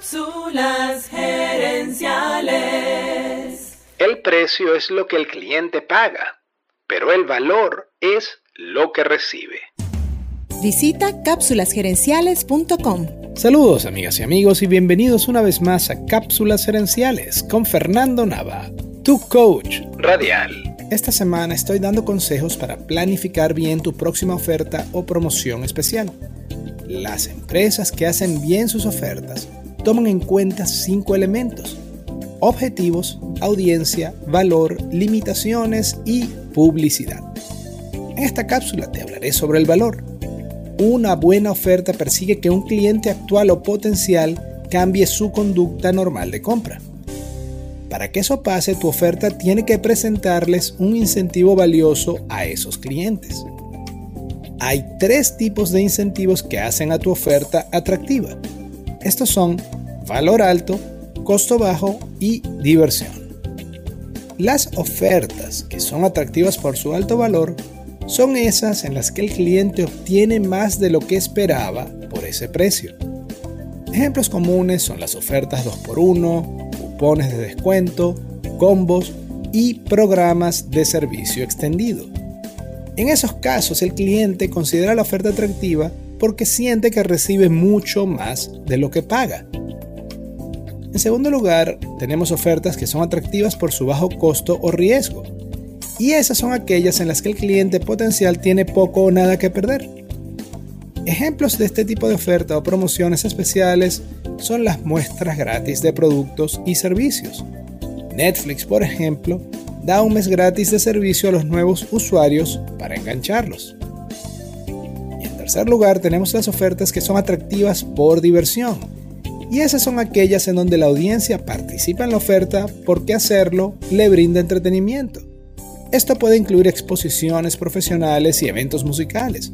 Cápsulas gerenciales. El precio es lo que el cliente paga, pero el valor es lo que recibe. Visita cápsulasgerenciales.com. Saludos amigas y amigos y bienvenidos una vez más a Cápsulas Gerenciales con Fernando Nava, tu coach radial. Esta semana estoy dando consejos para planificar bien tu próxima oferta o promoción especial. Las empresas que hacen bien sus ofertas toman en cuenta cinco elementos. Objetivos, audiencia, valor, limitaciones y publicidad. En esta cápsula te hablaré sobre el valor. Una buena oferta persigue que un cliente actual o potencial cambie su conducta normal de compra. Para que eso pase, tu oferta tiene que presentarles un incentivo valioso a esos clientes. Hay tres tipos de incentivos que hacen a tu oferta atractiva. Estos son valor alto, costo bajo y diversión. Las ofertas que son atractivas por su alto valor son esas en las que el cliente obtiene más de lo que esperaba por ese precio. Ejemplos comunes son las ofertas 2x1, cupones de descuento, combos y programas de servicio extendido. En esos casos el cliente considera la oferta atractiva porque siente que recibe mucho más de lo que paga. En segundo lugar, tenemos ofertas que son atractivas por su bajo costo o riesgo. Y esas son aquellas en las que el cliente potencial tiene poco o nada que perder. Ejemplos de este tipo de oferta o promociones especiales son las muestras gratis de productos y servicios. Netflix, por ejemplo, da un mes gratis de servicio a los nuevos usuarios para engancharlos. Tercer lugar tenemos las ofertas que son atractivas por diversión. Y esas son aquellas en donde la audiencia participa en la oferta porque hacerlo le brinda entretenimiento. Esto puede incluir exposiciones profesionales y eventos musicales,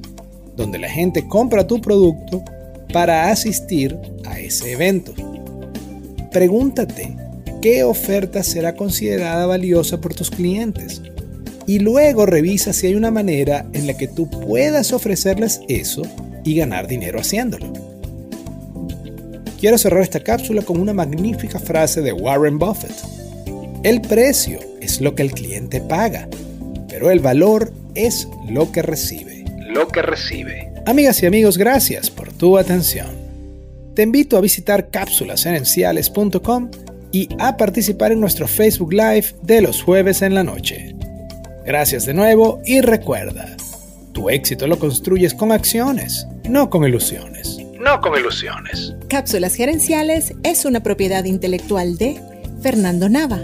donde la gente compra tu producto para asistir a ese evento. Pregúntate, ¿qué oferta será considerada valiosa por tus clientes? Y luego revisa si hay una manera en la que tú puedas ofrecerles eso y ganar dinero haciéndolo. Quiero cerrar esta cápsula con una magnífica frase de Warren Buffett. El precio es lo que el cliente paga, pero el valor es lo que recibe. Lo que recibe. Amigas y amigos, gracias por tu atención. Te invito a visitar cápsulasgerenciales.com y a participar en nuestro Facebook Live de los jueves en la noche. Gracias de nuevo y recuerda, tu éxito lo construyes con acciones, no con ilusiones. No con ilusiones. Cápsulas Gerenciales es una propiedad intelectual de Fernando Nava.